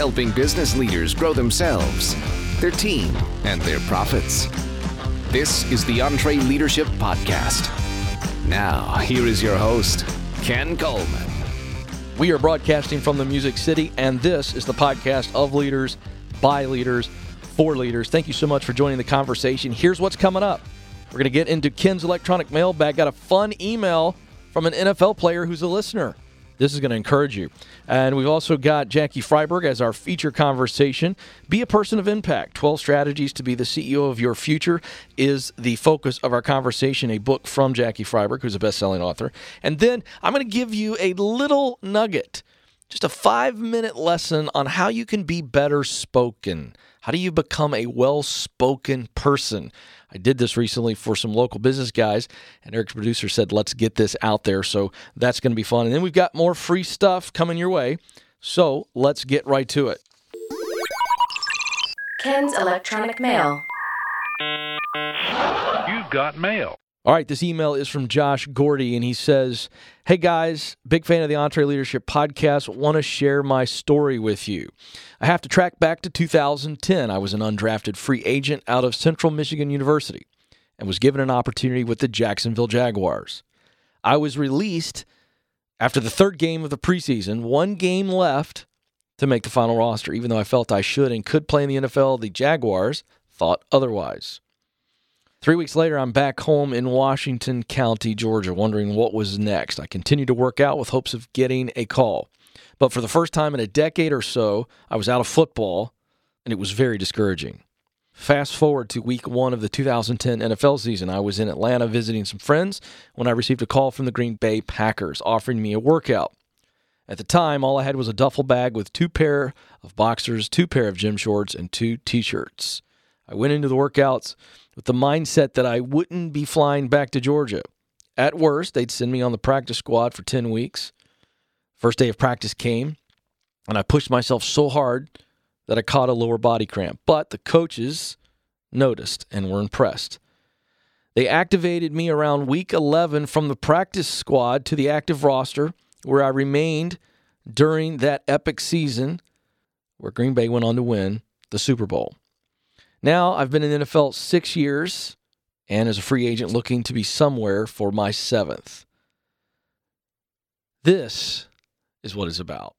helping business leaders grow themselves, their team, and their profits. This is the EntreLeadership Podcast. Now, here is your host, Ken Coleman. We are broadcasting from the Music City, and this is the podcast of leaders, by leaders, for leaders. Thank you so much for joining the conversation. Here's what's coming up. We're going to get into Ken's electronic mailbag. Got a fun email from an NFL player who's a listener. This is going to encourage you. And we've also got Jackie Freiberg as our feature conversation. Be a person of impact. 12 strategies to be the CEO of your future is the focus of our conversation, a book from Jackie Freiberg, who's a best selling author. And then I'm going to give you a little nugget, just a five minute lesson on how you can be better spoken. How do you become a well spoken person? I did this recently for some local business guys, and Eric's producer said, let's get this out there. So that's going to be fun. And then we've got more free stuff coming your way. So let's get right to it. Ken's electronic mail. You've got mail. All right, this email is from Josh Gordy, and he says, Hey guys, big fan of the EntreLeadership podcast. Want to share my story with you. I have to track back to 2010. I was an undrafted free agent out of Central Michigan University and was given an opportunity with the Jacksonville Jaguars. I was released after the third game of the preseason, one game left to make the final roster. Even though I felt I should and could play in the NFL, the Jaguars thought otherwise. Three weeks later, I'm back home in Washington County, Georgia, wondering what was next. I continued to work out with hopes of getting a call. But for the first time in a decade or so, I was out of football, and it was very discouraging. Fast forward to week one of the 2010 NFL season. I was in Atlanta visiting some friends when I received a call from the Green Bay Packers offering me a workout. At the time, all I had was a duffel bag with two pair of boxers, two pair of gym shorts, and two t-shirts. I went into the workouts with the mindset that I wouldn't be flying back to Georgia. At worst, they'd send me on the practice squad for 10 weeks. First day of practice came, and I pushed myself so hard that I caught a lower body cramp. But the coaches noticed and were impressed. They activated me around week 11 from the practice squad to the active roster, where I remained during that epic season where Green Bay went on to win the Super Bowl. Now I've been in the NFL six years and as a free agent looking to be somewhere for my seventh. This is what it's about.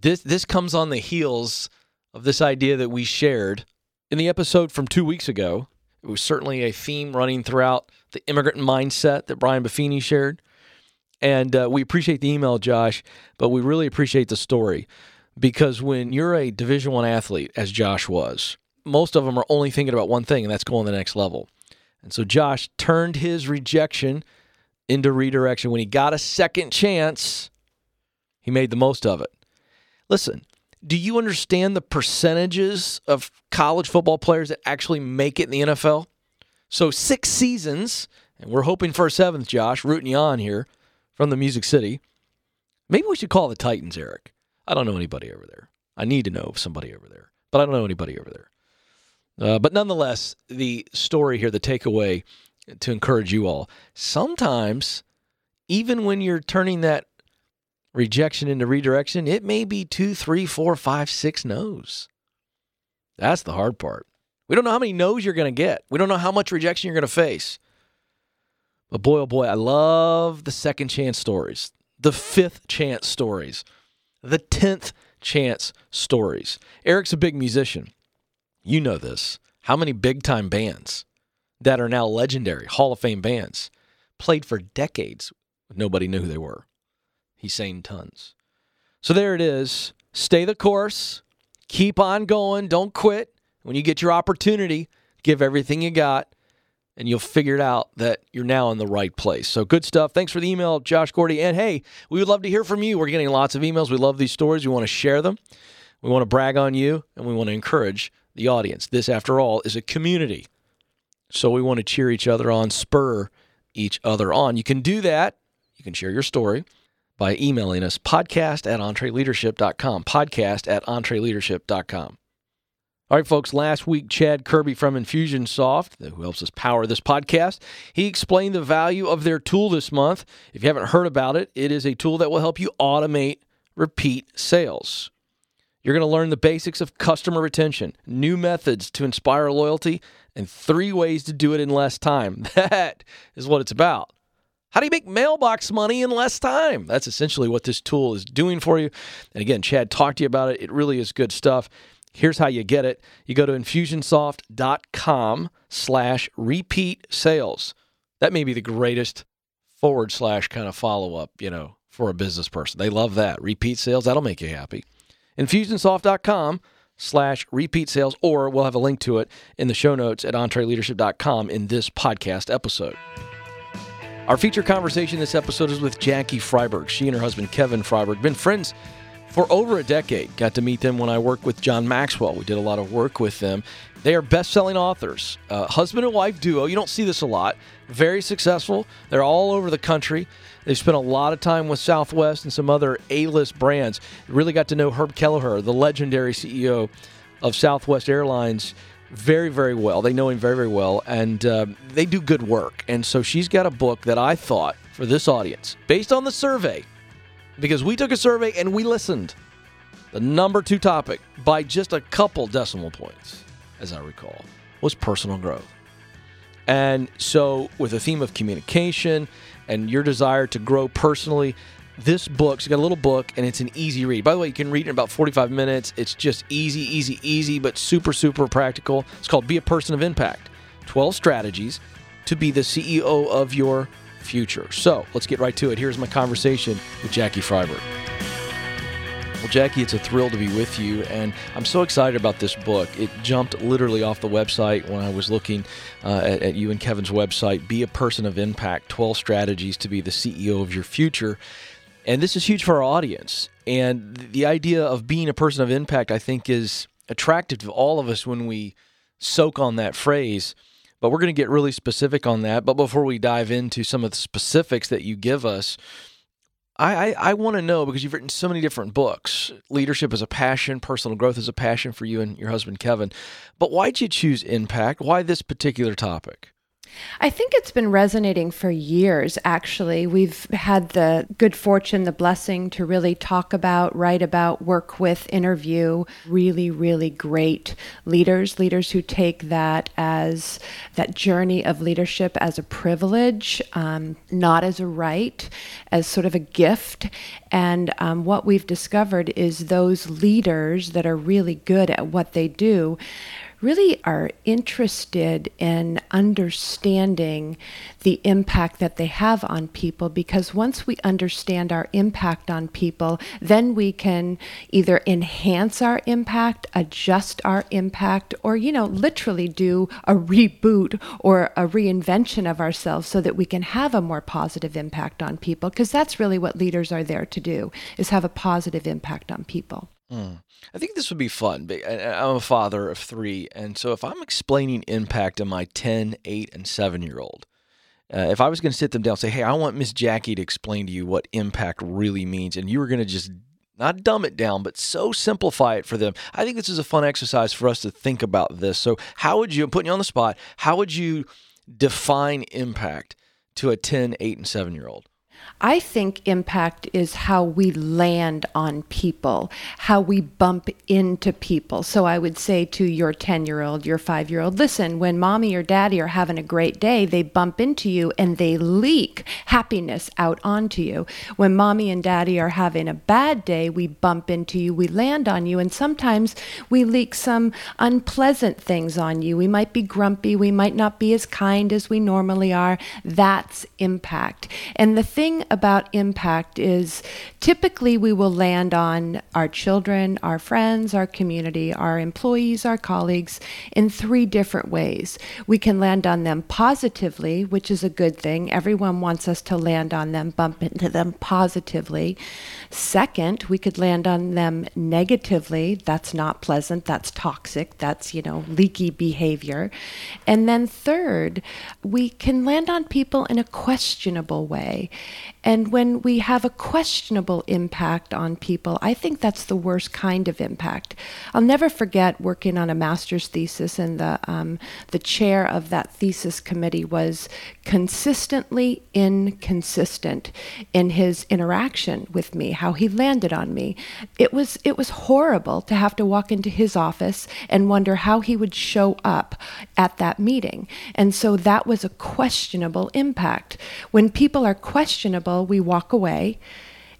This this comes on the heels of this idea that we shared in the episode from two weeks ago. It was certainly a theme running throughout the immigrant mindset that Brian Buffini shared. And uh, we appreciate the email, Josh, but we really appreciate the story because when you're a Division One athlete, as Josh was, most of them are only thinking about one thing, and that's going to the next level. And so Josh turned his rejection into redirection. When he got a second chance, he made the most of it. Listen, do you understand the percentages of college football players that actually make it in the NFL? So six seasons, and we're hoping for a seventh, Josh, rooting you on here from the Music City. Maybe we should call the Titans, Eric. I don't know anybody over there. I need to know somebody over there, but I don't know anybody over there. Uh, but nonetheless, the story here, the takeaway to encourage you all sometimes, even when you're turning that rejection into redirection, it may be two, three, four, five, six no's. That's the hard part. We don't know how many no's you're going to get, we don't know how much rejection you're going to face. But boy, oh boy, I love the second chance stories, the fifth chance stories, the tenth chance stories. Eric's a big musician. You know this. How many big time bands that are now legendary, Hall of Fame bands, played for decades. Nobody knew who they were. He's saying tons. So there it is. Stay the course. Keep on going. Don't quit. When you get your opportunity, give everything you got, and you'll figure it out that you're now in the right place. So good stuff. Thanks for the email, Josh Gordy. And hey, we would love to hear from you. We're getting lots of emails. We love these stories. We want to share them. We want to brag on you, and we want to encourage the audience. This, after all, is a community. So we want to cheer each other on, spur each other on. You can do that. You can share your story by emailing us podcast at entreleadership.com. Podcast at entreleadership.com. All right, folks, last week, Chad Kirby from Infusionsoft, who helps us power this podcast, he explained the value of their tool this month. If you haven't heard about it, it is a tool that will help you automate repeat sales. You're going to learn the basics of customer retention, new methods to inspire loyalty, and three ways to do it in less time. That is what it's about. How do you make mailbox money in less time? That's essentially what this tool is doing for you. And again, Chad talked to you about it. It really is good stuff. Here's how you get it. You go to infusionsoft.com slash repeat sales. That may be the greatest forward slash kind of follow up, you know, for a business person. They love that. Repeat sales, that'll make you happy. Infusionsoft.com slash repeat sales, or we'll have a link to it in the show notes at entreleadership.com in this podcast episode. Our feature conversation this episode is with Jackie Freiberg. She and her husband Kevin Freiberg have been friends for over a decade. Got to meet them when I worked with John Maxwell. We did a lot of work with them. They are best-selling authors, uh, husband and wife duo. You don't see this a lot. Very successful. They're all over the country. They spent a lot of time with Southwest and some other A-list brands. Really got to know Herb Kelleher, the legendary CEO of Southwest Airlines, very, very well. They know him very, very well, and uh, they do good work. And so she's got a book that I thought for this audience, based on the survey, because we took a survey and we listened. The number two topic, by just a couple decimal points, as I recall, was personal growth. And so, with a theme of communication and your desire to grow personally, this book's got a little book and it's an easy read. By the way, you can read it in about 45 minutes. It's just easy, easy, easy, but super, super practical. It's called Be a Person of Impact 12 Strategies to be the CEO of your future. So let's get right to it. Here's my conversation with Jackie Freiberg. Well, Jackie, it's a thrill to be with you, and I'm so excited about this book. It jumped literally off the website when I was looking uh, at, at you and Kevin's website Be a Person of Impact 12 Strategies to be the CEO of your future. And this is huge for our audience. And the idea of being a person of impact, I think, is attractive to all of us when we soak on that phrase. But we're going to get really specific on that. But before we dive into some of the specifics that you give us, I, I, I want to know because you've written so many different books. Leadership is a passion, personal growth is a passion for you and your husband, Kevin. But why'd you choose impact? Why this particular topic? I think it's been resonating for years, actually. We've had the good fortune, the blessing to really talk about, write about, work with, interview really, really great leaders, leaders who take that as that journey of leadership as a privilege, um, not as a right, as sort of a gift. And um, what we've discovered is those leaders that are really good at what they do really are interested in understanding the impact that they have on people because once we understand our impact on people, then we can either enhance our impact, adjust our impact, or, you know, literally do a reboot or a reinvention of ourselves so that we can have a more positive impact on people because that's really what leaders are there to do is have a positive impact on people. Mm. I think this would be fun. I'm a father of three, and so if I'm explaining impact to my 10, 8, and 7 year old, uh, if I was going to sit them down and say, hey, I want Miss Jackie to explain to you what impact really means, and you were going to just not dumb it down, but so simplify it for them. I think this is a fun exercise for us to think about this. So, how would you, I'm putting you on the spot, how would you define impact to a 10, 8, and 7 year old? I think impact is how we land on people, how we bump into people. So I would say to your 10 year old, your five year old, listen, when mommy or daddy are having a great day, they bump into you and they leak happiness out onto you. When mommy and daddy are having a bad day, we bump into you, we land on you, and sometimes we leak some unpleasant things on you. We might be grumpy, we might not be as kind as we normally are. That's impact. And the thing about impact is typically we will land on our children, our friends, our community, our employees, our colleagues in three different ways. We can land on them positively, which is a good thing. Everyone wants us to land on them, bump into them positively. Second, we could land on them negatively. That's not pleasant. That's toxic. That's, you know, leaky behavior. And then third, we can land on people in a questionable way. And when we have a questionable impact on people, I think that's the worst kind of impact. I'll never forget working on a master's thesis, and the, um, the chair of that thesis committee was consistently inconsistent in his interaction with me, how he landed on me. It was, it was horrible to have to walk into his office and wonder how he would show up at that meeting. And so that was a questionable impact. When people are questionable, we walk away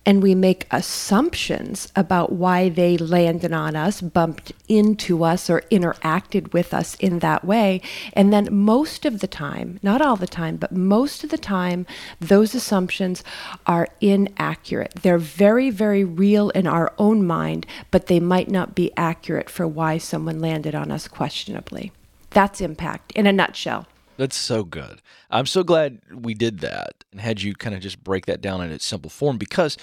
and we make assumptions about why they landed on us, bumped into us, or interacted with us in that way. And then most of the time, not all the time, but most of the time, those assumptions are inaccurate. They're very, very real in our own mind, but they might not be accurate for why someone landed on us questionably. That's impact in a nutshell. That's so good. I'm so glad we did that and had you kind of just break that down in its simple form because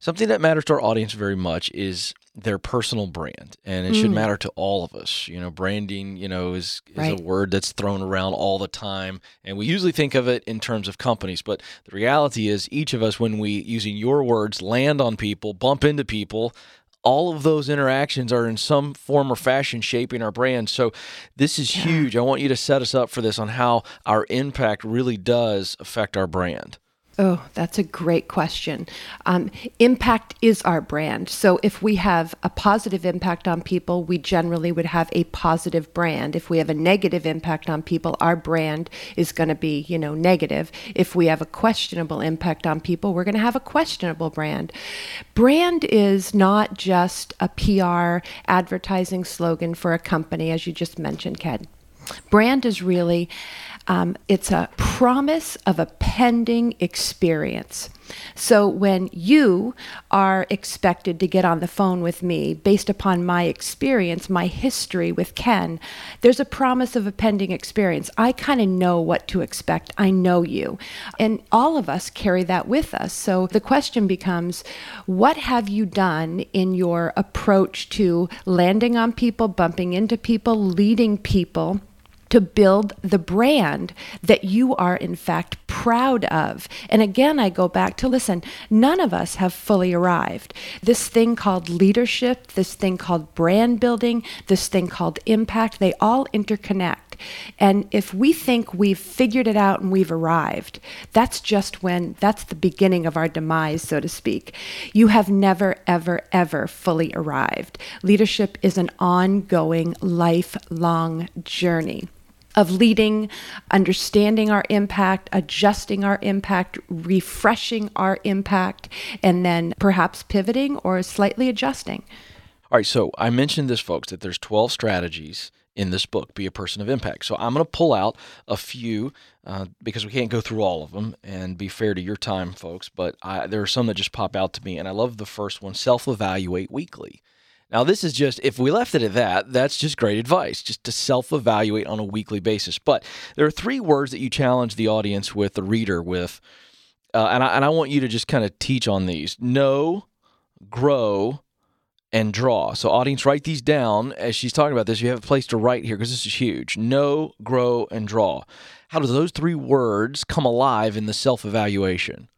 something that matters to our audience very much is their personal brand and it mm. should matter to all of us you know branding you know is, is right. a word that's thrown around all the time and we usually think of it in terms of companies but the reality is each of us when we using your words land on people bump into people all of those interactions are in some form or fashion shaping our brand. So this is huge. I want you to set us up for this on how our impact really does affect our brand. Oh, that's a great question. Um, impact is our brand. So if we have a positive impact on people, we generally would have a positive brand. If we have a negative impact on people, our brand is going to be, you know, negative. If we have a questionable impact on people, we're going to have a questionable brand. Brand is not just a PR advertising slogan for a company, as you just mentioned, Ken. Brand is really um, it's a promise of a pending experience. So when you are expected to get on the phone with me based upon my experience, my history with Ken, there's a promise of a pending experience. I kind of know what to expect. I know you. And all of us carry that with us. So the question becomes what have you done in your approach to landing on people, bumping into people, leading people? To build the brand that you are, in fact, proud of. And again, I go back to listen, none of us have fully arrived. This thing called leadership, this thing called brand building, this thing called impact, they all interconnect. And if we think we've figured it out and we've arrived, that's just when, that's the beginning of our demise, so to speak. You have never, ever, ever fully arrived. Leadership is an ongoing, lifelong journey of leading, understanding our impact, adjusting our impact, refreshing our impact, and then perhaps pivoting or slightly adjusting. All right, so I mentioned this, folks, that there's 12 strategies in this book, Be a Person of Impact. So I'm going to pull out a few uh, because we can't go through all of them and be fair to your time, folks. But I, there are some that just pop out to me, and I love the first one self evaluate weekly. Now, this is just, if we left it at that, that's just great advice, just to self evaluate on a weekly basis. But there are three words that you challenge the audience with, the reader with, uh, and, I, and I want you to just kind of teach on these know, grow, and draw. So, audience, write these down as she's talking about this. You have a place to write here because this is huge. Know, grow, and draw. How do those three words come alive in the self evaluation?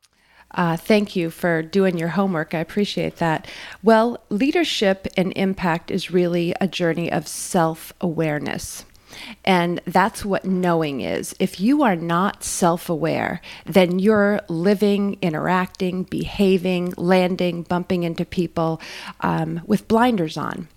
Uh, thank you for doing your homework. I appreciate that. Well, leadership and impact is really a journey of self awareness. And that's what knowing is. If you are not self aware, then you're living, interacting, behaving, landing, bumping into people um, with blinders on.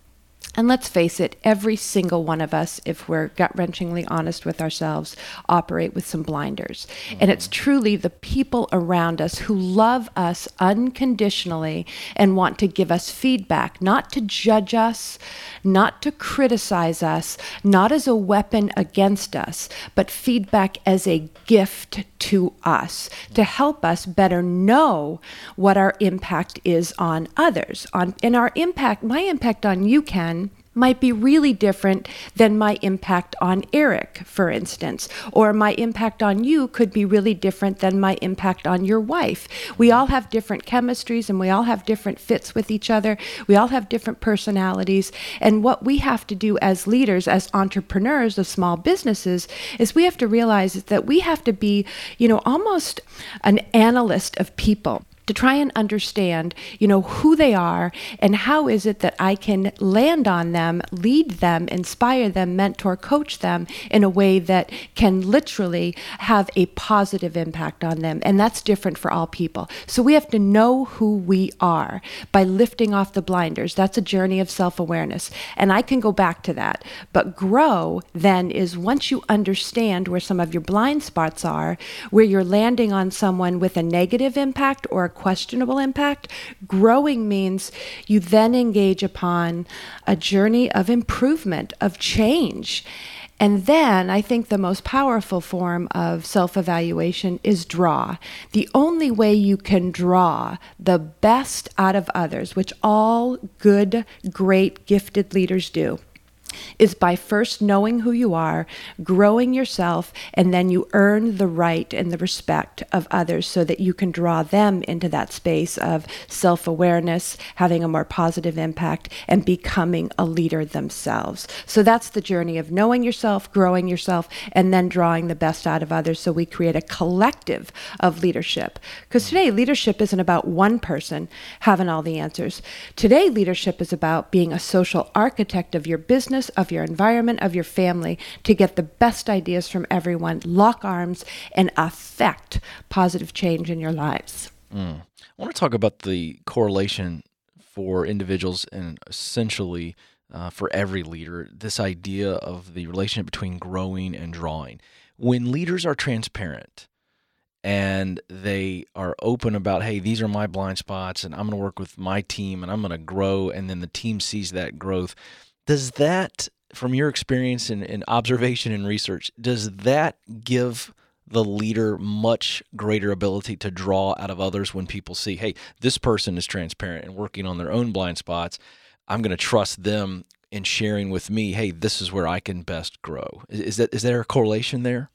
And let's face it, every single one of us, if we're gut wrenchingly honest with ourselves, operate with some blinders. Mm-hmm. And it's truly the people around us who love us unconditionally and want to give us feedback, not to judge us, not to criticize us, not as a weapon against us, but feedback as a gift to us to help us better know what our impact is on others. On and our impact, my impact on you, Ken might be really different than my impact on Eric, for instance. Or my impact on you could be really different than my impact on your wife. We all have different chemistries and we all have different fits with each other. We all have different personalities. And what we have to do as leaders, as entrepreneurs of small businesses, is we have to realize that we have to be, you know, almost an analyst of people to try and understand, you know, who they are and how is it that I can land on them, lead them, inspire them, mentor, coach them in a way that can literally have a positive impact on them. And that's different for all people. So we have to know who we are by lifting off the blinders. That's a journey of self-awareness. And I can go back to that. But grow then is once you understand where some of your blind spots are, where you're landing on someone with a negative impact or a questionable impact. Growing means you then engage upon a journey of improvement, of change. And then I think the most powerful form of self evaluation is draw. The only way you can draw the best out of others, which all good, great, gifted leaders do, is by first knowing who you are, growing yourself, and then you earn the right and the respect of others so that you can draw them into that space of self awareness, having a more positive impact, and becoming a leader themselves. So that's the journey of knowing yourself, growing yourself, and then drawing the best out of others so we create a collective of leadership. Because today, leadership isn't about one person having all the answers. Today, leadership is about being a social architect of your business of your environment, of your family to get the best ideas from everyone, lock arms, and affect positive change in your lives. Mm. I want to talk about the correlation for individuals and essentially uh, for every leader this idea of the relationship between growing and drawing. When leaders are transparent, and they are open about hey these are my blind spots and i'm going to work with my team and i'm going to grow and then the team sees that growth does that, from your experience and, and observation and research, does that give the leader much greater ability to draw out of others when people see, hey, this person is transparent and working on their own blind spots. I'm going to trust them in sharing with me, hey, this is where I can best grow. Is, is that is there a correlation there?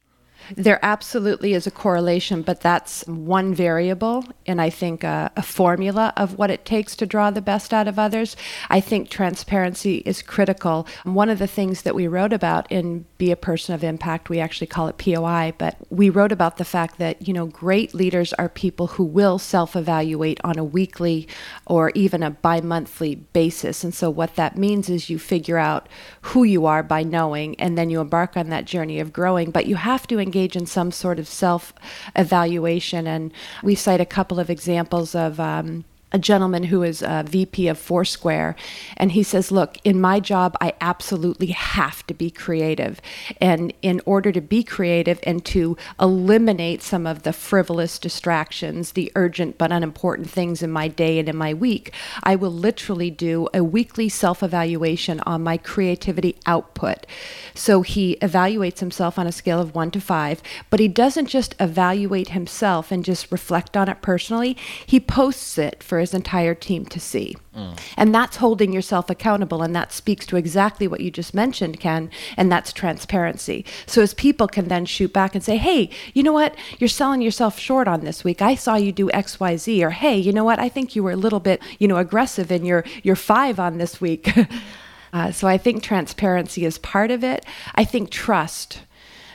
There absolutely is a correlation, but that's one variable, and I think a, a, formula of what it takes to draw the best out of others. I think transparency is critical. One of the things that we wrote about in Be a Person of Impact, we actually call it POI, but we wrote about the fact that, you know, great leaders are people who will self evaluate on a weekly or even a bi monthly basis. And so what that means is you figure out who you are by knowing, and then you embark on that journey of growing, but you have to engage in some sort of self evaluation. And we cite a couple of examples of um, a gentleman who is a VP of Foursquare, and he says, Look, in my job, I absolutely have to be creative. And in order to be creative and to eliminate some of the frivolous distractions, the urgent but unimportant things in my day and in my week, I will literally do a weekly self evaluation on my creativity output. So he evaluates himself on a scale of one to five, but he doesn't just evaluate himself and just reflect on it personally, he posts it for his entire team to see. Mm. And that's holding yourself accountable. And that speaks to exactly what you just mentioned, Ken, and that's transparency. So as people can then shoot back and say, hey, you know what? You're selling yourself short on this week. I saw you do XYZ. Or hey, you know what? I think you were a little bit, you know, aggressive in your, your five on this week. uh, so I think transparency is part of it. I think trust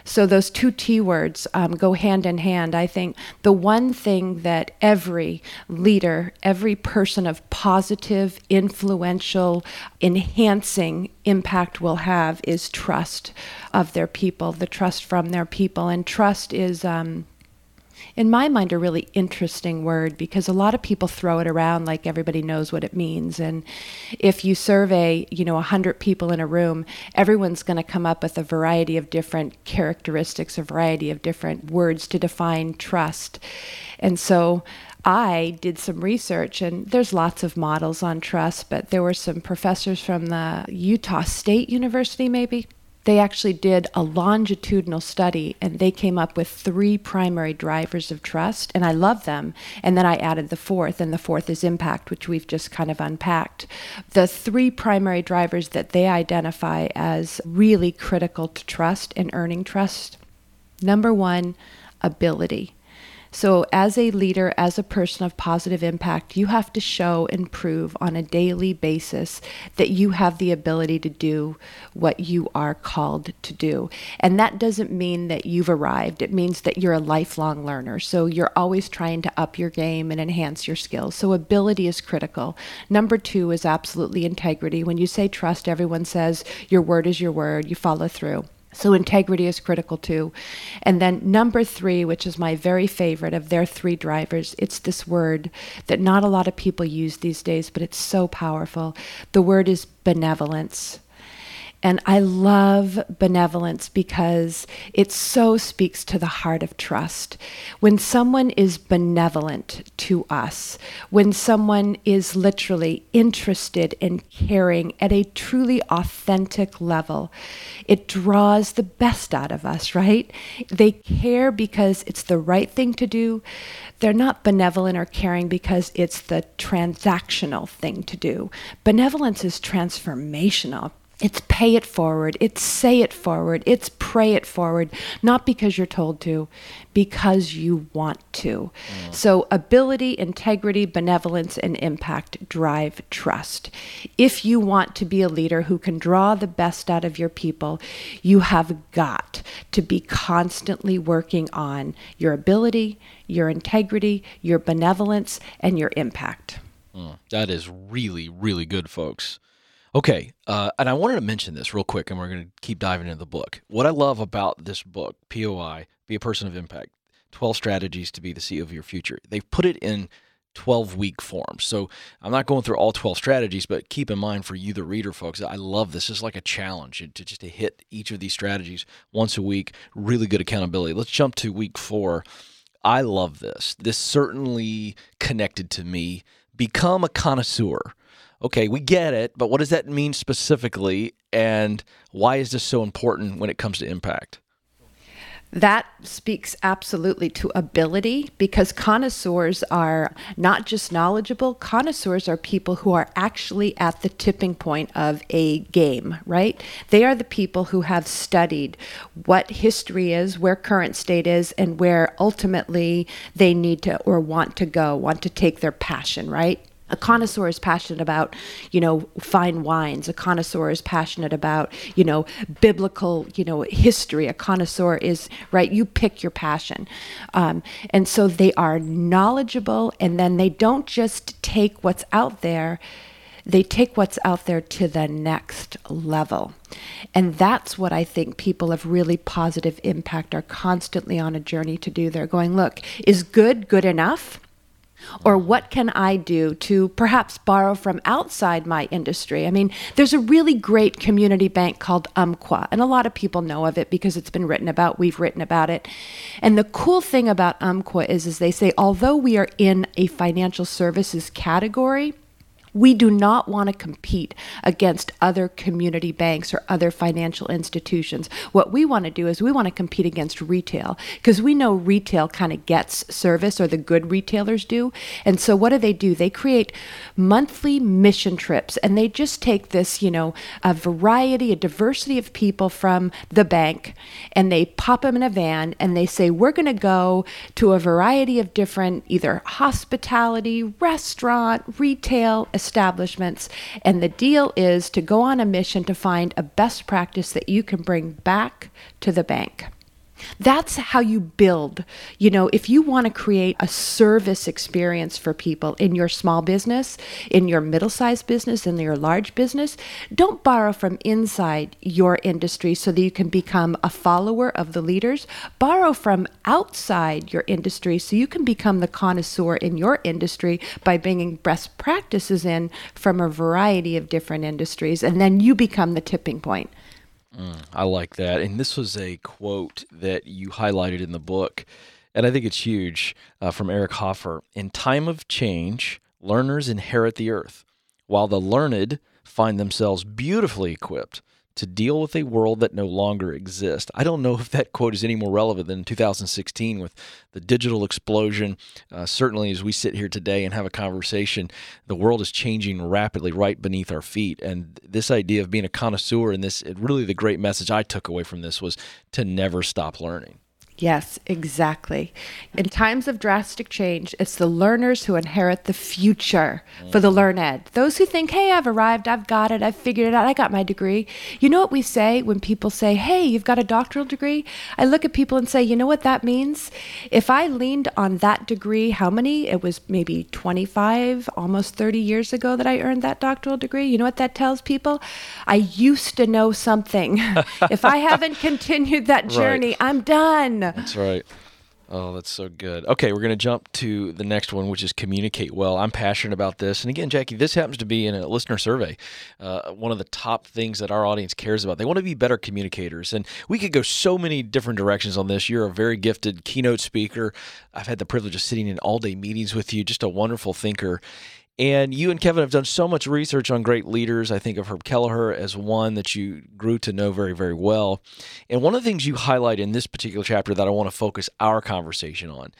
so those two T words um, go hand in hand. I think the one thing that every leader, every person of positive, influential, enhancing impact will have is trust of their people, the trust from their people. And trust is. Um, in my mind, a really interesting word because a lot of people throw it around like everybody knows what it means. And if you survey, you know, 100 people in a room, everyone's going to come up with a variety of different characteristics, a variety of different words to define trust. And so I did some research, and there's lots of models on trust, but there were some professors from the Utah State University, maybe, they actually did a longitudinal study and they came up with three primary drivers of trust and i love them. And then i added the fourth and the fourth is impact which we've just kind of unpacked. The three primary drivers that they identify as really critical to trust and earning trust number one ability so, as a leader, as a person of positive impact, you have to show and prove on a daily basis that you have the ability to do what you are called to do. And that doesn't mean that you've arrived, it means that you're a lifelong learner. So, you're always trying to up your game and enhance your skills. So, ability is critical. Number two is absolutely integrity. When you say trust, everyone says your word is your word, you follow through. So integrity is critical too. And then number three, which is my very favorite of their three drivers, it's this word that not a lot of people use these days, but it's so powerful. The word is benevolence. And I love benevolence because it so speaks to the heart of trust. When someone is benevolent to us, when someone is literally interested and caring at a truly authentic level, it draws the best out of us, right? They care because it's the right thing to do. They're not benevolent or caring because it's the transactional thing to do. Benevolence is transformational. It's pay it forward. It's say it forward. It's pray it forward. Not because you're told to, because you want to. Mm. So, ability, integrity, benevolence, and impact drive trust. If you want to be a leader who can draw the best out of your people, you have got to be constantly working on your ability, your integrity, your benevolence, and your impact. Mm. That is really, really good, folks. Okay, uh, and I wanted to mention this real quick, and we're going to keep diving into the book. What I love about this book, POI, Be a Person of Impact 12 Strategies to Be the CEO of Your Future, they've put it in 12 week form. So I'm not going through all 12 strategies, but keep in mind for you, the reader, folks, I love this. Is like a challenge to just to hit each of these strategies once a week. Really good accountability. Let's jump to week four. I love this. This certainly connected to me. Become a connoisseur okay, we get it, but what does that mean specifically? And why is this so important when it comes to impact? That speaks absolutely to ability because connoisseurs are not just knowledgeable, connoisseurs are people who are actually at the tipping point of a game, right? They are the people who have studied what history is, where current state is, and where ultimately they need to or want to go, want to take their passion, right? A connoisseur is passionate about you know fine wines a connoisseur is passionate about you know biblical you know history a connoisseur is right you pick your passion um, and so they are knowledgeable and then they don't just take what's out there they take what's out there to the next level. And that's what I think people of really positive impact are constantly on a journey to do. They're going, look, is good good enough? Or what can I do to perhaps borrow from outside my industry? I mean, there's a really great community bank called Umpqua, and a lot of people know of it because it's been written about. We've written about it. And the cool thing about Umpqua is, is they say, although we are in a financial services category, we do not want to compete against other community banks or other financial institutions. What we want to do is we want to compete against retail because we know retail kind of gets service or the good retailers do. And so what do they do? They create monthly mission trips and they just take this, you know, a variety, a diversity of people from the bank and they pop them in a van and they say, we're going to go to a variety of different either hospitality, restaurant, retail, establishments. And the deal is to go on a mission to find a best practice that you can bring back to the bank. That's how you build. You know, if you want to create a service experience for people in your small business, in your middle sized business, in your large business, don't borrow from inside your industry so that you can become a follower of the leaders. Borrow from outside your industry so you can become the connoisseur in your industry by bringing best practices in from a variety of different industries. And then you become the tipping point. Mm, I like that. And this was a quote that you highlighted in the book, and I think it's huge uh, from Eric Hoffer. In time of change, learners inherit the earth, while the learned find themselves beautifully equipped to deal with a world that no longer exists. I don't know if that quote is any more relevant than 2016 with the digital explosion. Uh, certainly, as we sit here today and have a conversation, the world is changing rapidly right beneath our feet. And this idea of being a connoisseur in this, really the great message I took away from this was to never stop learning. Yes, exactly. In times of drastic change, it's the learners who inherit the future for the mm. learned. Those who think, hey, I've arrived, I've got it, I've figured it out, I got my degree. You know what we say when people say, hey, you've got a doctoral degree? I look at people and say, you know what that means? If I leaned on that degree, how many? It was maybe 25, almost 30 years ago that I earned that doctoral degree. You know what that tells people? I used to know something. if I haven't continued that journey, Right. I'm done. That's right. Oh, that's so good. Okay, we're going to jump to the next one, which is communicate well. I'm passionate about this. And again, Jackie, this happens to be in a listener survey. Uh, one of the top things that our audience cares about. They want to be better communicators. And we could go so many different directions on this. You're a very gifted keynote speaker. I've had the privilege of sitting in all day meetings with you, just a wonderful thinker. And you and Kevin have done so much research on great leaders. I think of Herb Kelleher as one that you grew to know very, very well. And one of the things you highlight in this particular chapter that I want to focus our conversation on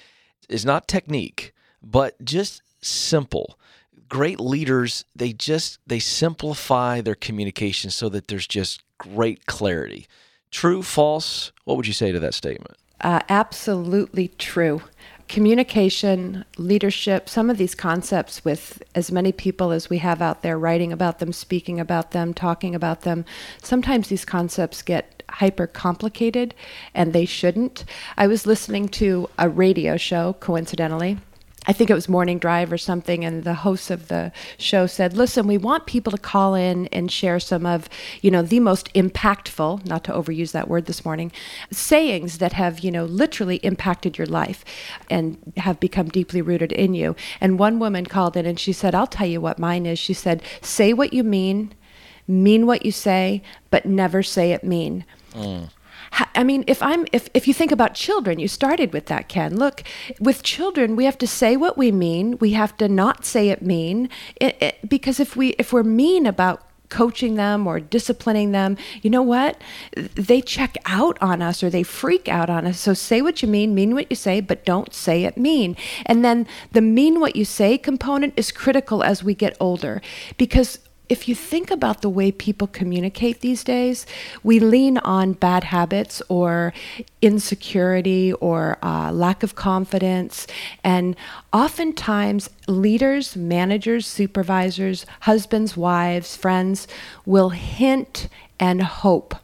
is not technique, but just simple. Great leaders, they just they simplify their communication so that there's just great clarity. True, false? What would you say to that statement? Uh, absolutely true. Communication, leadership, some of these concepts with as many people as we have out there writing about them, speaking about them, talking about them, sometimes these concepts get hyper complicated and they shouldn't. I was listening to a radio show, coincidentally. I think it was Morning Drive or something, and the host of the show said, "Listen, we want people to call in and share some of, you know, the most impactful, not to overuse that word this morning, sayings that have, you know, literally impacted your life and have become deeply rooted in you." And one woman called in and she said, "I'll tell you what mine is." She said, "Say what you mean, mean what you say, but never say it mean." Ha- I mean, if I'm if if you think about children, you started with that, Ken. Look, with children, we have to say what we mean. We have to not say it mean, it, it, because if we if we're mean about coaching them or disciplining them, you know what? They check out on us or they freak out on us. So say what you mean, mean what you say, but don't say it mean. And then the mean what you say component is critical as we get older because if you think about the way people communicate these days, we lean on bad habits or insecurity or uh, lack of confidence. And oftentimes, leaders, managers, supervisors, husbands, wives, friends will hint and hope.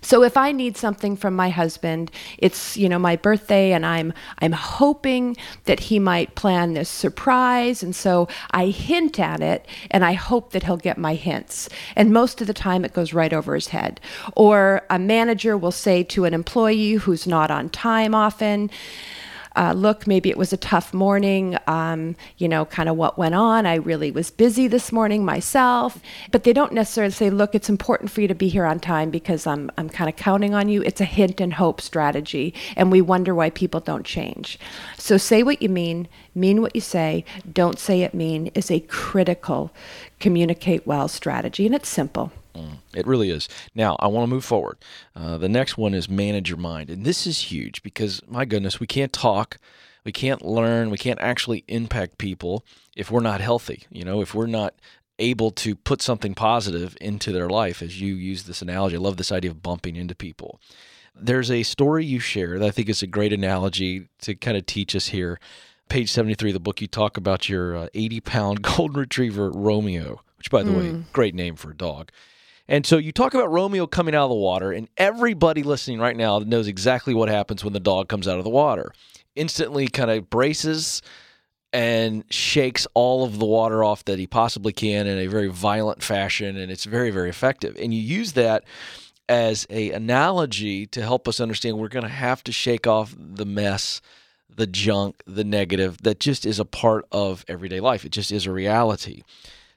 So if I need something from my husband, it's you know my birthday and I'm I'm hoping that he might plan this surprise and so I hint at it and I hope that he'll get my hints. And most of the time it goes right over his head. Or a manager will say to an employee who's not on time often, uh, look, maybe it was a tough morning, um, you know, kind of what went on. I really was busy this morning myself. But they don't necessarily say, look, it's important for you to be here on time because I'm, I'm kind of counting on you. It's a hint and hope strategy. And we wonder why people don't change. So say what you mean, mean what you say, don't say it mean is a critical communicate well strategy. And it's simple. Mm, it really is. Now, I want to move forward. Uh, the next one is manage your mind. And this is huge because, my goodness, we can't talk, we can't learn, we can't actually impact people if we're not healthy. You know, if we're not able to put something positive into their life, as you use this analogy. I love this idea of bumping into people. There's a story you share that I think is a great analogy to kind of teach us here. Page 73 of the book, you talk about your uh, 80 pound golden retriever, Romeo, which, by the way, mm. great name for a dog. And so you talk about Romeo coming out of the water, and everybody listening right now knows exactly what happens when the dog comes out of the water. Instantly kind of braces and shakes all of the water off that he possibly can in a very violent fashion, and it's very, very effective. And you use that as a analogy to help us understand we're going to have to shake off the mess, the junk, the negative that just is a part of everyday life. It just is a reality.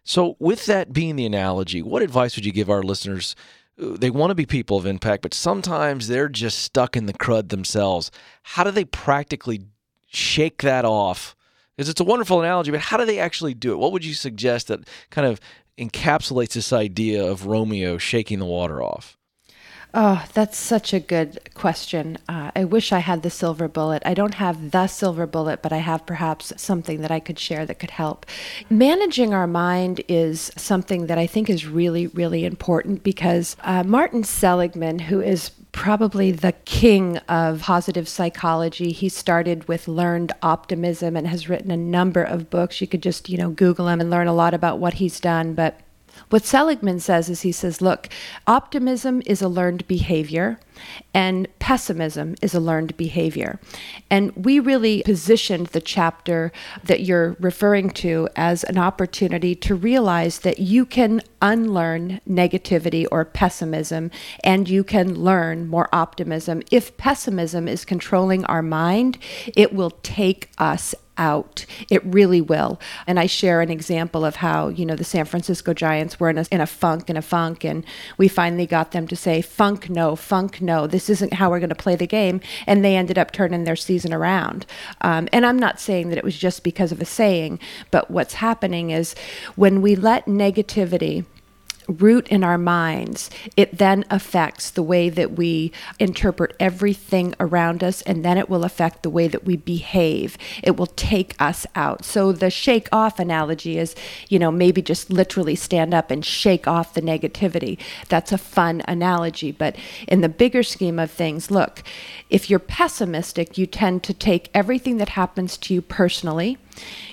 So, with that being the analogy, what advice would you give our listeners? Uh, they want to be people of impact, but sometimes they're just stuck in the crud themselves. How do they practically shake that off? Because it's a wonderful analogy, but how do they actually do it? What would you suggest that kind of encapsulates this idea of Romeo shaking the water off? Oh, that's such a good question. Uh, I wish I had the silver bullet. I don't have the silver bullet, but I have perhaps something that I could share that could help. Managing our mind is something that I think is really, really important because uh, Martin Seligman, who is probably the king of positive psychology. He started with learned optimism and has written a number of books. You could just, you know, Google him and learn a lot about what he's done. But what Seligman says is he says, look, optimism is a learned behavior and pessimism is a learned behavior. And we really positioned the chapter that you're referring to as an opportunity to realize that you can unlearn negativity or pessimism and you can learn more optimism. If pessimism is controlling our mind, it will take us out. It really will. And I share an example of how, you know, the San Francisco Giants were in a, in a funk and a funk, and we finally got them to say, funk no, funk no, this isn't how we're going to play the game. And they ended up turning their season around. Um, and I'm not saying that it was just because of a saying, but what's happening is when we let negativity, root in our minds, it then affects the way that we interpret everything around us, and then it will affect the way that we behave. It will take us out. So the shake off analogy is, you know, maybe just literally stand up and shake off the negativity. That's a fun analogy. But in the bigger scheme of things, look, if you're pessimistic, you tend to take everything that happens to you personally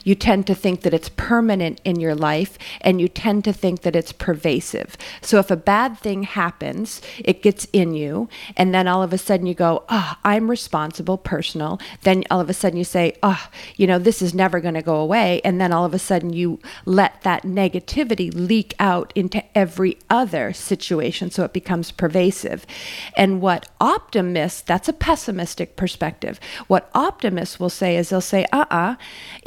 you tend to think that it's permanent in your life and you tend to think that it's pervasive. So if a bad thing happens, it gets in you, and then all of a sudden you go, oh, I'm responsible, personal. Then all of a sudden you say, oh, you know, this is never going to go away. And then all of a sudden you let that negativity leak out into every other situation. So it becomes pervasive. And what optimists, that's a pessimistic perspective. What optimists will say is they'll say, uh uh-uh, uh,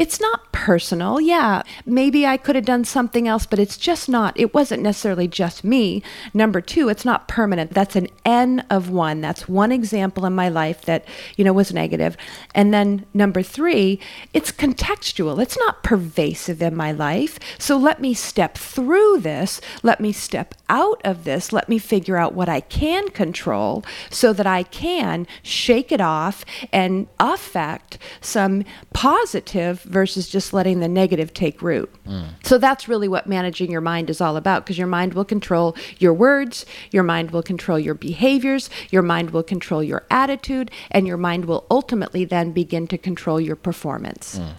it's not personal. Yeah, maybe I could have done something else, but it's just not, it wasn't necessarily just me. Number two, it's not permanent. That's an N of one. That's one example in my life that, you know, was negative. And then number three, it's contextual. It's not pervasive in my life. So let me step through this. Let me step out of this. Let me figure out what I can control so that I can shake it off and affect some positive versus just letting the negative take root. Mm. So that's really what managing your mind is all about because your mind will control your words, your mind will control your behaviors, your mind will control your attitude, and your mind will ultimately then begin to control your performance. Mm.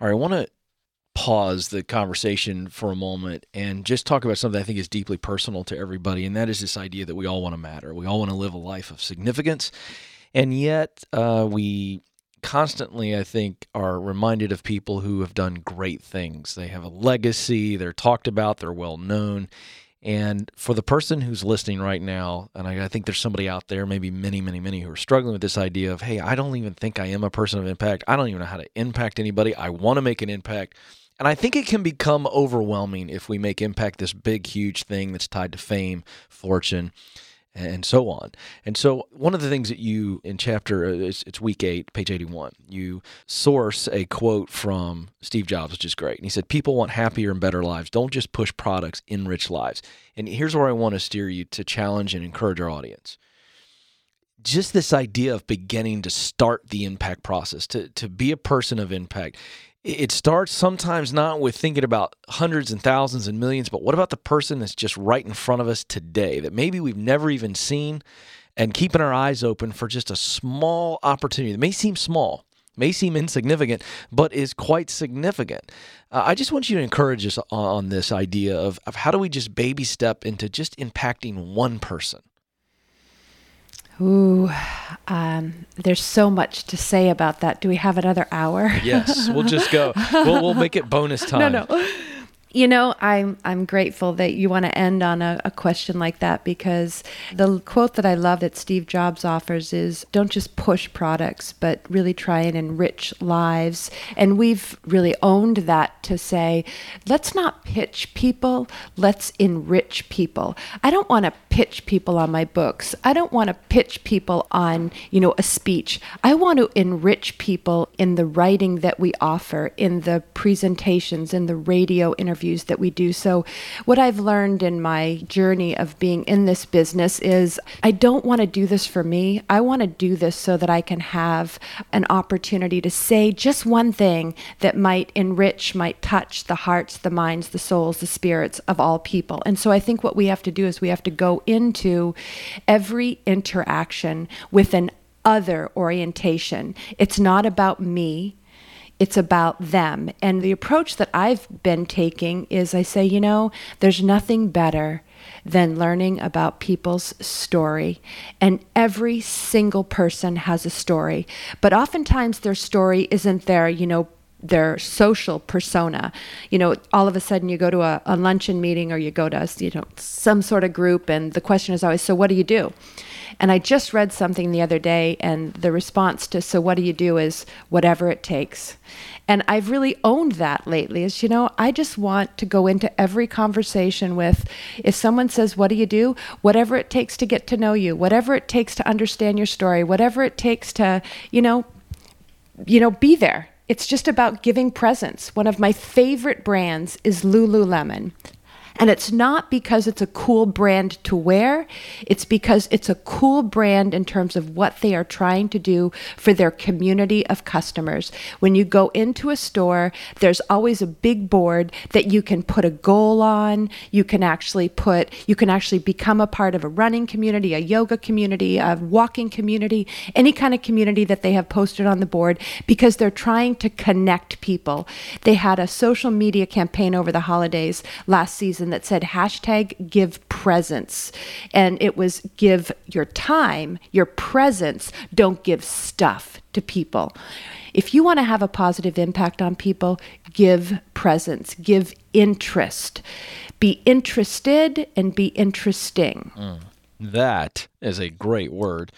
All right, I want to pause the conversation for a moment and just talk about something I think is deeply personal to everybody, and that is this idea that we all want to matter. We all want to live a life of significance, and yet uh, we constantly, I think, are reminded of people who have done great things. They have a legacy, they're talked about, they're well known. And for the person who's listening right now, and I, I, think there's somebody out there, maybe many, many, many, who are struggling with this idea of, hey, I don't even think I am a person of impact. I don't even know how to impact anybody. I want to make an impact. And I think it can become overwhelming if we make impact this big, huge thing that's tied to fame, fortune and so on. And so, one of the things that you in chapter uh, it's, it's, week eight, page eighty-one, you source a quote from Steve Jobs, which is great. And he said, "People want happier and better lives. Don't just push products, enrich lives." And here's where I want to steer you to challenge and encourage our audience. Just this idea of beginning to start the impact process, to to be a person of impact it starts sometimes not with thinking about hundreds and thousands and millions, but what about the person that's just right in front of us today that maybe we've never even seen and keeping our eyes open for just a small opportunity that may seem small, may seem insignificant, but is quite significant. Uh, I just want you to encourage us on this idea of, of how do we just baby step into just impacting one person? Ooh, um, there's so much to say about that. Do we have another hour? yes, we'll just go. We'll, we'll make it bonus time. No, no. You know, I'm I'm grateful that you want to end on a, a, question like that because the quote that I love that Steve Jobs offers is don't just push products, but really try and enrich lives. And we've really owned that to say, let's not pitch people, let's enrich people. I don't want to pitch people on my books. I don't want to pitch people on, you know, a speech. I want to enrich people in the writing that we offer, in the presentations, in the radio interviews interviews that we do. So, what I've learned in my journey of being in this business is I don't want to do this for me. I want to do this so that I can have an opportunity to say just one thing that might enrich, might touch the hearts, the minds, the souls, the spirits of all people. And so, I think what we have to do is we have to go into every interaction with an other orientation. It's not about me, it's about them. And the approach that I've been taking is I say, you know, there's nothing better than learning about people's story. And every single person has a story. But oftentimes their story isn't their, you know, their social persona. You know, all of a sudden you go to a, a luncheon meeting or you go to, you know, some sort of group and the question is always, so what do you do? And I just read something the other day, and the response to, so what do you do is whatever it takes. And I've really owned that lately is, you know, I just want to go into every conversation with, if someone says, what do you do? Whatever it takes to get to know you, whatever it takes to understand your story, whatever it takes to, you know, you know, be there. It's just about giving presents. One of my favorite brands is Lululemon. And it's not because it's a cool brand to wear, it's because it's a cool brand in terms of what they are trying to do for their community of customers. When you go into a store, there's always a big board that you can put a goal on. You can actually put, you can actually become a part of a running community, a yoga community, a walking community, any kind of community that they have posted on the board because they're trying to connect people. They had a social media campaign over the holidays last season that said hashtag give presence. And it was give your time, your presence, don't give stuff to people. If you want to have a positive impact on people, give presence, give interest. Be interested and be interesting. Mm, that is a great word.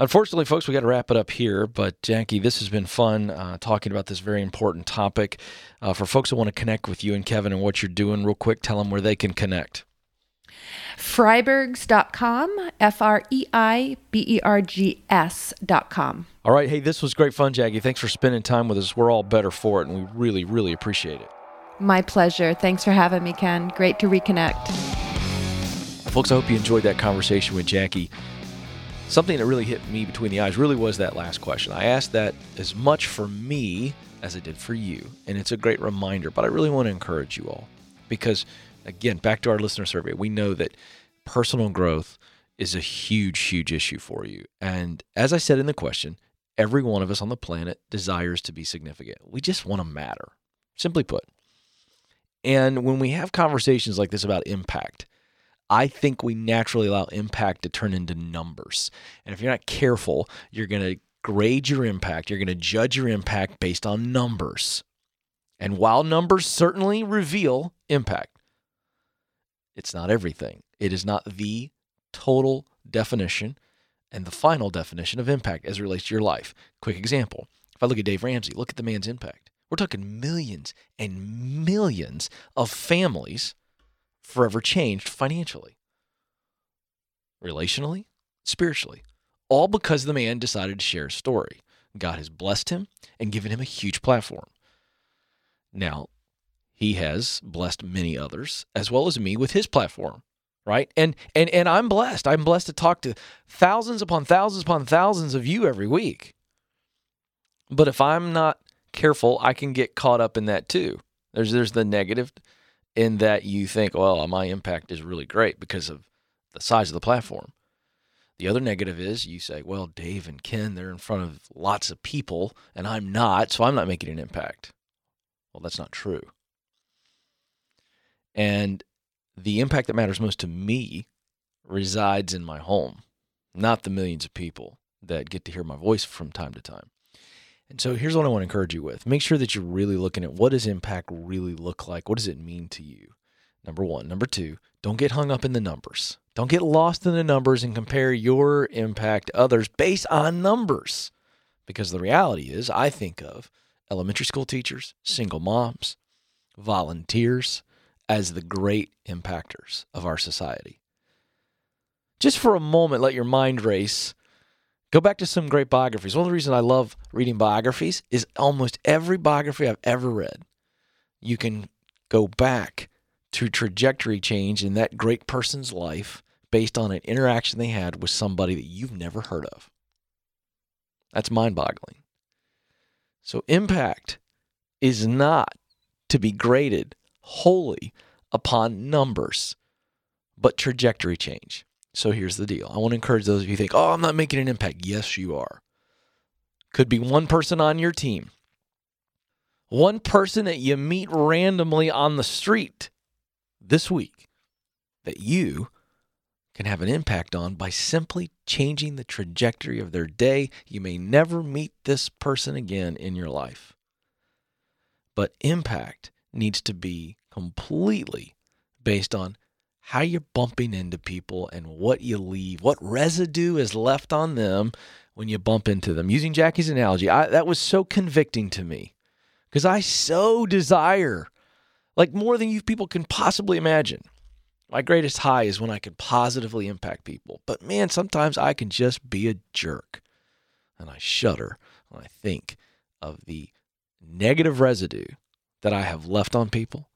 Unfortunately, folks, we got to wrap it up here. But Jackie, this has been fun uh, talking about this very important topic. Uh, for folks who want to connect with you and Kevin and what you're doing, real quick, tell them where they can connect. Freibergs.com, F R E I B E R G S.com. All right. Hey, this was great fun, Jackie. Thanks for spending time with us. We're all better for it, and we really, really appreciate it. My pleasure. Thanks for having me, Ken. Great to reconnect. Folks, I hope you enjoyed that conversation with Jackie. Something that really hit me between the eyes really was that last question. I asked that as much for me as I did for you, and it's a great reminder, but I really want to encourage you all because, again, back to our listener survey, we know that personal growth is a huge, huge issue for you. And as I said in the question, every one of us on the planet desires to be significant. We just want to matter, simply put. And when we have conversations like this about impact, I think we naturally allow impact to turn into numbers. And if you're not careful, you're going to grade your impact, you're going to judge your impact based on numbers. And while numbers certainly reveal impact, it's not everything. It is not the total definition and the final definition of impact as it relates to your life. Quick example if I look at Dave Ramsey, look at the man's impact. We're talking millions and millions of families forever changed financially, relationally, spiritually, all because the man decided to share his story. God has blessed him and given him a huge platform. Now, he has blessed many others as well as me with his platform, right? And and and I'm blessed. I'm blessed to talk to thousands upon thousands upon thousands of you every week. But if I'm not careful, I can get caught up in that too. There's there's the negative in that you think, well, my impact is really great because of the size of the platform. The other negative is you say, well, Dave and Ken, they're in front of lots of people and I'm not, so I'm not making an impact. Well, that's not true. And the impact that matters most to me resides in my home, not the millions of people that get to hear my voice from time to time. And so here's what I want to encourage you with. Make sure that you're really looking at what does impact really look like? What does it mean to you? Number 1, number 2, don't get hung up in the numbers. Don't get lost in the numbers and compare your impact to others based on numbers. Because the reality is, I think of elementary school teachers, single moms, volunteers as the great impactors of our society. Just for a moment, let your mind race Go back to some great biographies. One of the reasons I love reading biographies is almost every biography I've ever read, you can go back to trajectory change in that great person's life based on an interaction they had with somebody that you've never heard of. That's mind boggling. So, impact is not to be graded wholly upon numbers, but trajectory change. So, here's the deal I want to encourage those of you who think, oh, I'm not making an impact. Yes, you are. Could be one person on your team, one person that you meet randomly on the street this week that you can have an impact on by simply changing the trajectory of their day. You may never meet this person again in your life. But impact needs to be completely based on how you're bumping into people and what you leave, what residue is left on them when you bump into them. Using Jackie's analogy, I, that was so convicting to me because I so desire, like more than you people can possibly imagine. My greatest high is when I can positively impact people. But man, sometimes I can just be a jerk. And I shudder when I think of the negative residue that I have left on people,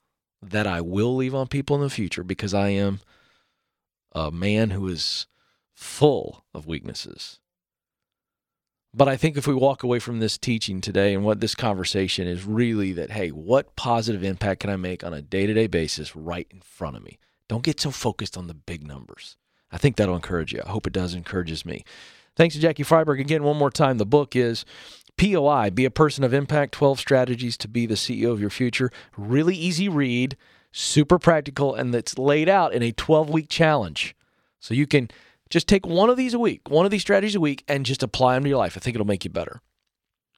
that I will leave on people in the future because I am a man who is full of weaknesses. But I think if we walk away from this teaching today and what this conversation is really that, hey, what positive impact can I make on a day to day basis right in front of me? Don't get so focused on the big numbers. I think that'll encourage you. I hope it does encourages me. Thanks to Jackie Freiberg. Again, one more time, the book is POI, Be a Person of Impact 12 Strategies to Be the CEO of Your Future. Really easy read, super practical, and it's laid out in a 12 week challenge. So you can just take one of these a week, one of these strategies a week, and just apply them to your life. I think it'll make you better.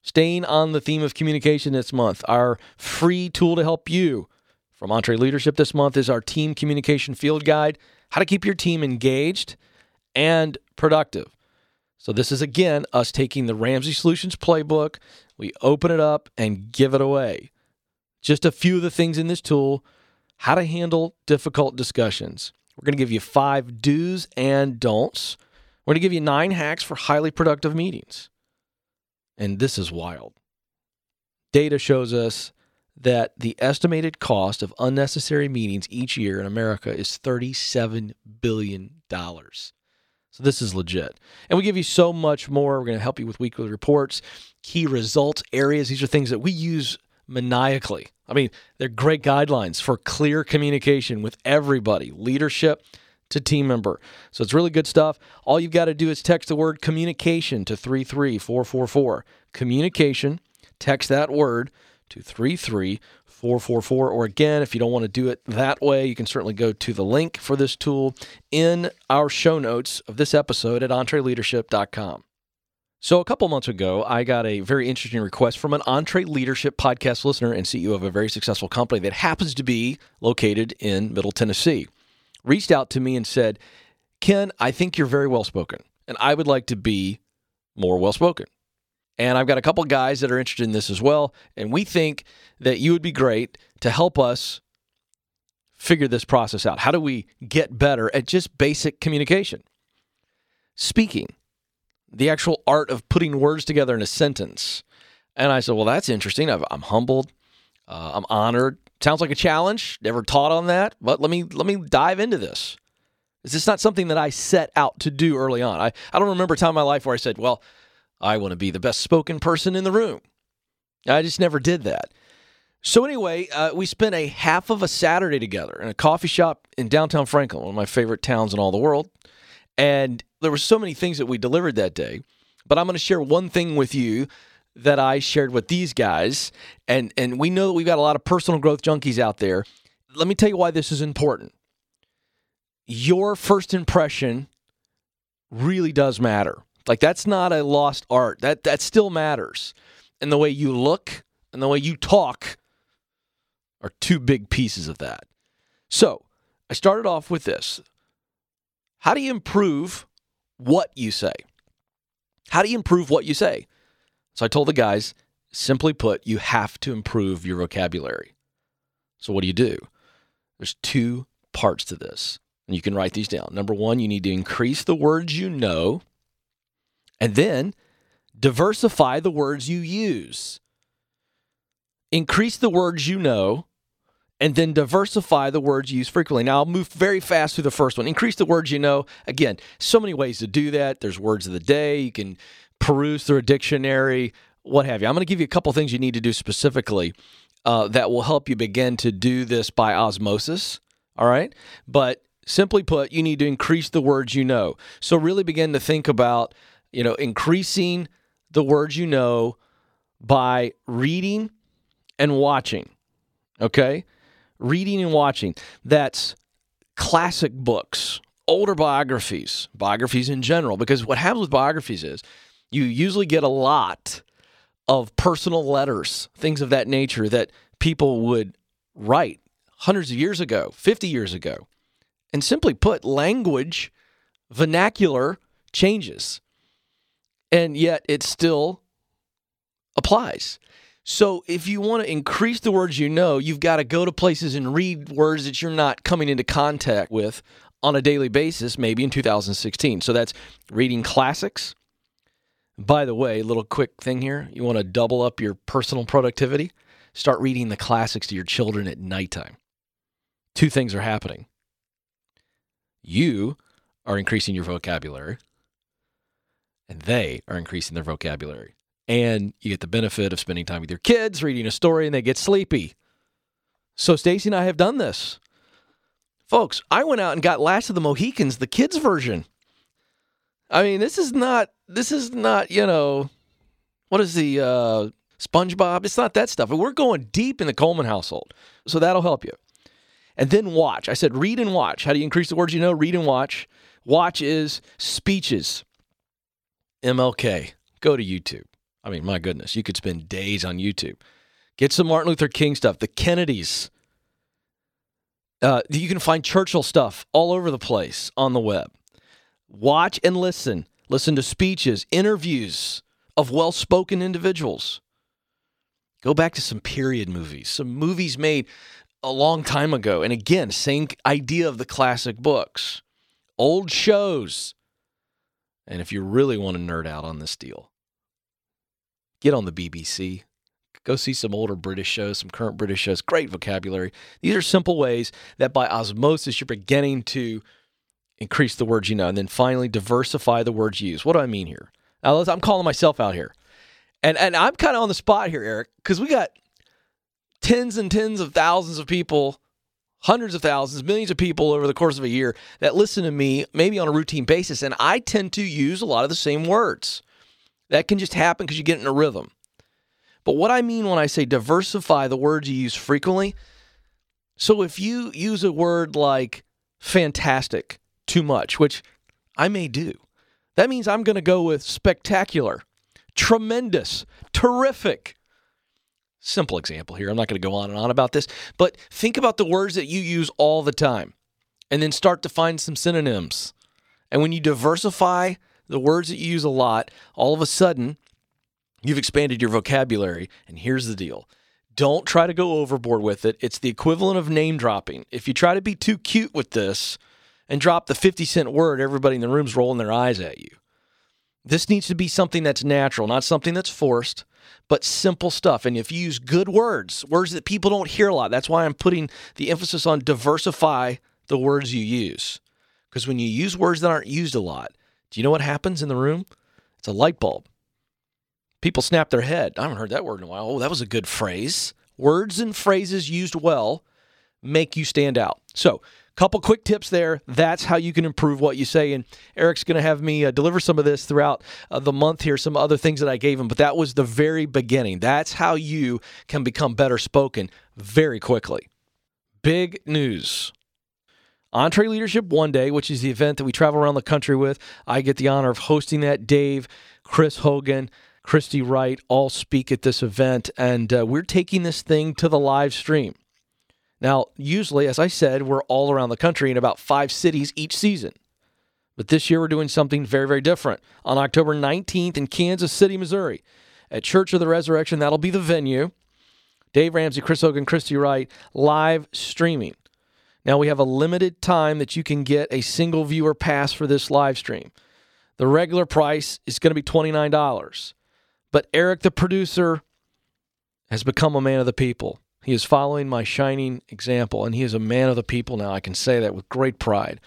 Staying on the theme of communication this month, our free tool to help you from EntreLeadership this month is our team communication field guide how to keep your team engaged and productive. So, this is again us taking the Ramsey Solutions playbook, we open it up and give it away. Just a few of the things in this tool how to handle difficult discussions, we're going to give you five do's and don'ts. We're going to give you nine hacks for highly productive meetings. And this is wild. Data shows us that the estimated cost of unnecessary meetings each year in America is $37 billion. So this is legit. And we give you so much more. We're going to help you with weekly reports, key results areas. These are things that we use maniacally. I mean, they're great guidelines for clear communication with everybody, leadership to team member. So it's really good stuff. All you've got to do is text the word communication to 33444. Communication, text that word to 33444. Or again, if you don't want to do it that way, you can certainly go to the link for this tool in our show notes of this episode at entreleadership.com. So, a couple months ago, I got a very interesting request from an EntreLeadership podcast listener and CEO of a very successful company that happens to be located in Middle Tennessee. Reached out to me and said, Ken, I think you're very well spoken, and I would like to be more well spoken. And I've got a couple guys that are interested in this as well. And we think that you would be great to help us figure this process out. How do we get better at just basic communication? Speaking the actual art of putting words together in a sentence. And I said, Well, that's interesting. i am humbled. Uh, I'm honored. Sounds like a challenge. Never taught on that, but let me let me dive into this. This is not something that I set out to do early on. I, I don't remember a time in my life where I said, Well, I want to be the best spoken person in the room. I just never did that. So, anyway, uh, we spent a half of a Saturday together in a coffee shop in downtown Franklin, one of my favorite towns in all the world. And there were so many things that we delivered that day, but I'm going to share one thing with you that I shared with these guys. And, and we know that we've got a lot of personal growth junkies out there. Let me tell you why this is important. Your first impression really does matter. Like that's not a lost art. That that still matters. And the way you look and the way you talk are two big pieces of that. So, I started off with this. How do you improve what you say? How do you improve what you say? So I told the guys, simply put, you have to improve your vocabulary. So what do you do? There's two parts to this, and you can write these down. Number one, you need to increase the words you know, and then diversify the words you use. Increase the words you know, and then diversify the words you use frequently. Now, I'll move very fast through the first one. Increase the words you know. Again, so many ways to do that. There's words of the day. You can peruse through a dictionary, what have you. I'm going to give you a couple things you need to do specifically uh, that will help you begin to do this by osmosis. All right. But simply put, you need to increase the words you know. So really begin to think about, you know, increasing the words you know by reading and watching. Okay? Reading and watching. That's classic books, older biographies, biographies in general, because what happens with biographies is you usually get a lot of personal letters, things of that nature that people would write hundreds of years ago, 50 years ago. And simply put, language, vernacular changes. And yet it still applies. So if you want to increase the words you know, you've got to go to places and read words that you're not coming into contact with on a daily basis, maybe in 2016. So that's reading classics. By the way, little quick thing here. You want to double up your personal productivity? Start reading the classics to your children at nighttime. Two things are happening. You are increasing your vocabulary, and they are increasing their vocabulary and you get the benefit of spending time with your kids, reading a story, and they get sleepy. So Stacy and I have done this. Folks, I went out and got Last of the Mohicans, the kids version. I mean, this is not this is not, you know, what is the uh SpongeBob? It's not that stuff. We're going deep in the Coleman household. So that'll help you. And then watch. I said read and watch. How do you increase the words you know? Read and watch. Watch is speeches. MLK. Go to YouTube. I mean, my goodness, you could spend days on YouTube. Get some Martin Luther King stuff, the Kennedys. Uh, you can find Churchill stuff all over the place on the web. Watch and listen. Listen to speeches, interviews of well spoken individuals. Go back to some period movies, some movies made a long time ago. And again, same idea of the classic books, old shows. And if you really want to nerd out on this deal, get on the BBC. Go see some older British shows, some current British shows. Great vocabulary. These are simple ways that by osmosis you're beginning to increase the words you know. And then finally, diversify the words you use. What do I mean here? Now, I'm calling myself out here. And, and I'm kind of on the spot here, Eric, because we got tens and tens of thousands of people, hundreds of thousands, millions of people over the course of a year that listen to me maybe on a routine basis. And I tend to use a lot of the same words. That can just happen because you get in a rhythm. But what I mean when I say diversify the words you use frequently, so if you use a word like fantastic too much, which I may do, that means I'm going to go with spectacular, tremendous, terrific. Simple example here. I'm not going to go on and on about this, but think about the words that you use all the time and then start to find some synonyms. And when you diversify the words that you use a lot, all of a sudden, you've expanded your vocabulary. And here's the deal don't try to go overboard with it. It's the equivalent of name dropping. If you try to be too cute with this and drop the 50 cent word, everybody in the room's rolling their eyes at you. This needs to be something that's natural, not something that's forced, but simple stuff. And if you use good words, words that people don't hear a lot, that's why I'm putting the emphasis on diversify the words you use. Because when you use words that aren't used a lot, do you know what happens in the room? It's a light bulb. People snap their head. I haven't heard that word in a while. Oh, that was a good phrase. Words and phrases used well make you stand out. So, couple quick tips there. That's how you can improve what you say. And Eric's going to have me uh, deliver some of this throughout uh, the month here, some other things that I gave him. But that was the very beginning. That's how you can become better spoken very quickly. Big news EntreLeadership One Day, which is the event that we travel around the country with. I get the honor of hosting that. Dave, Chris Hogan, Christy Wright all speak at this event, and uh, we're taking this thing to the live stream. Now, usually, as I said, we're all around the country in about five cities each season. But this year, we're doing something very, very different. On October 19th in Kansas City, Missouri, at Church of the Resurrection, that'll be the venue. Dave Ramsey, Chris Hogan, Christy Wright, live streaming. Now we have a limited time that you can get a single viewer pass for this live stream. The regular price is going to be $29. But Eric, the producer, has become a man of the people. He is following my shining example, and he is a man of the people now. I can say that with great pride.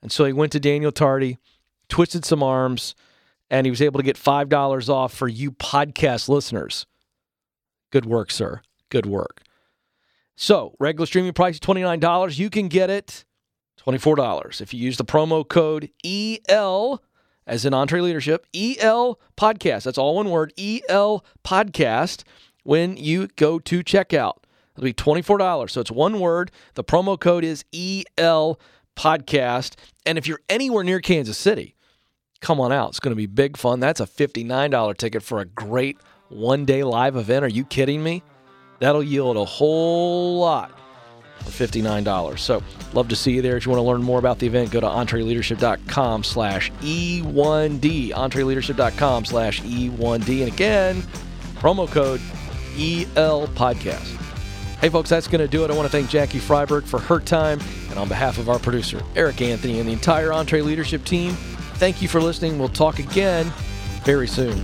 And so he went to Daniel Tardy, twisted some arms, and he was able to get $5 off for you podcast listeners. Good work, sir. Good work. So, regular streaming price is $29. You can get it $24 if you use the promo code EL as in EntreLeadership, EL podcast. That's all one word, EL podcast when you go to checkout. It'll be $24. So it's one word. The promo code is EL podcast. And if you're anywhere near Kansas City, come on out. It's going to be big fun. That's a $59 ticket for a great one day live event. Are you kidding me? That'll yield a whole lot for $59. So love to see you there. If you want to learn more about the event, go to entreleadership.com slash E1D. Entreleadership.com slash E1D. And again, promo code EL Podcast. Hey, folks, that's going to do it. I want to thank Jackie Freiberg for her time. And on behalf of our producer, Eric Anthony, and the entire EntreLeadership team, thank you for listening. We'll talk again very soon.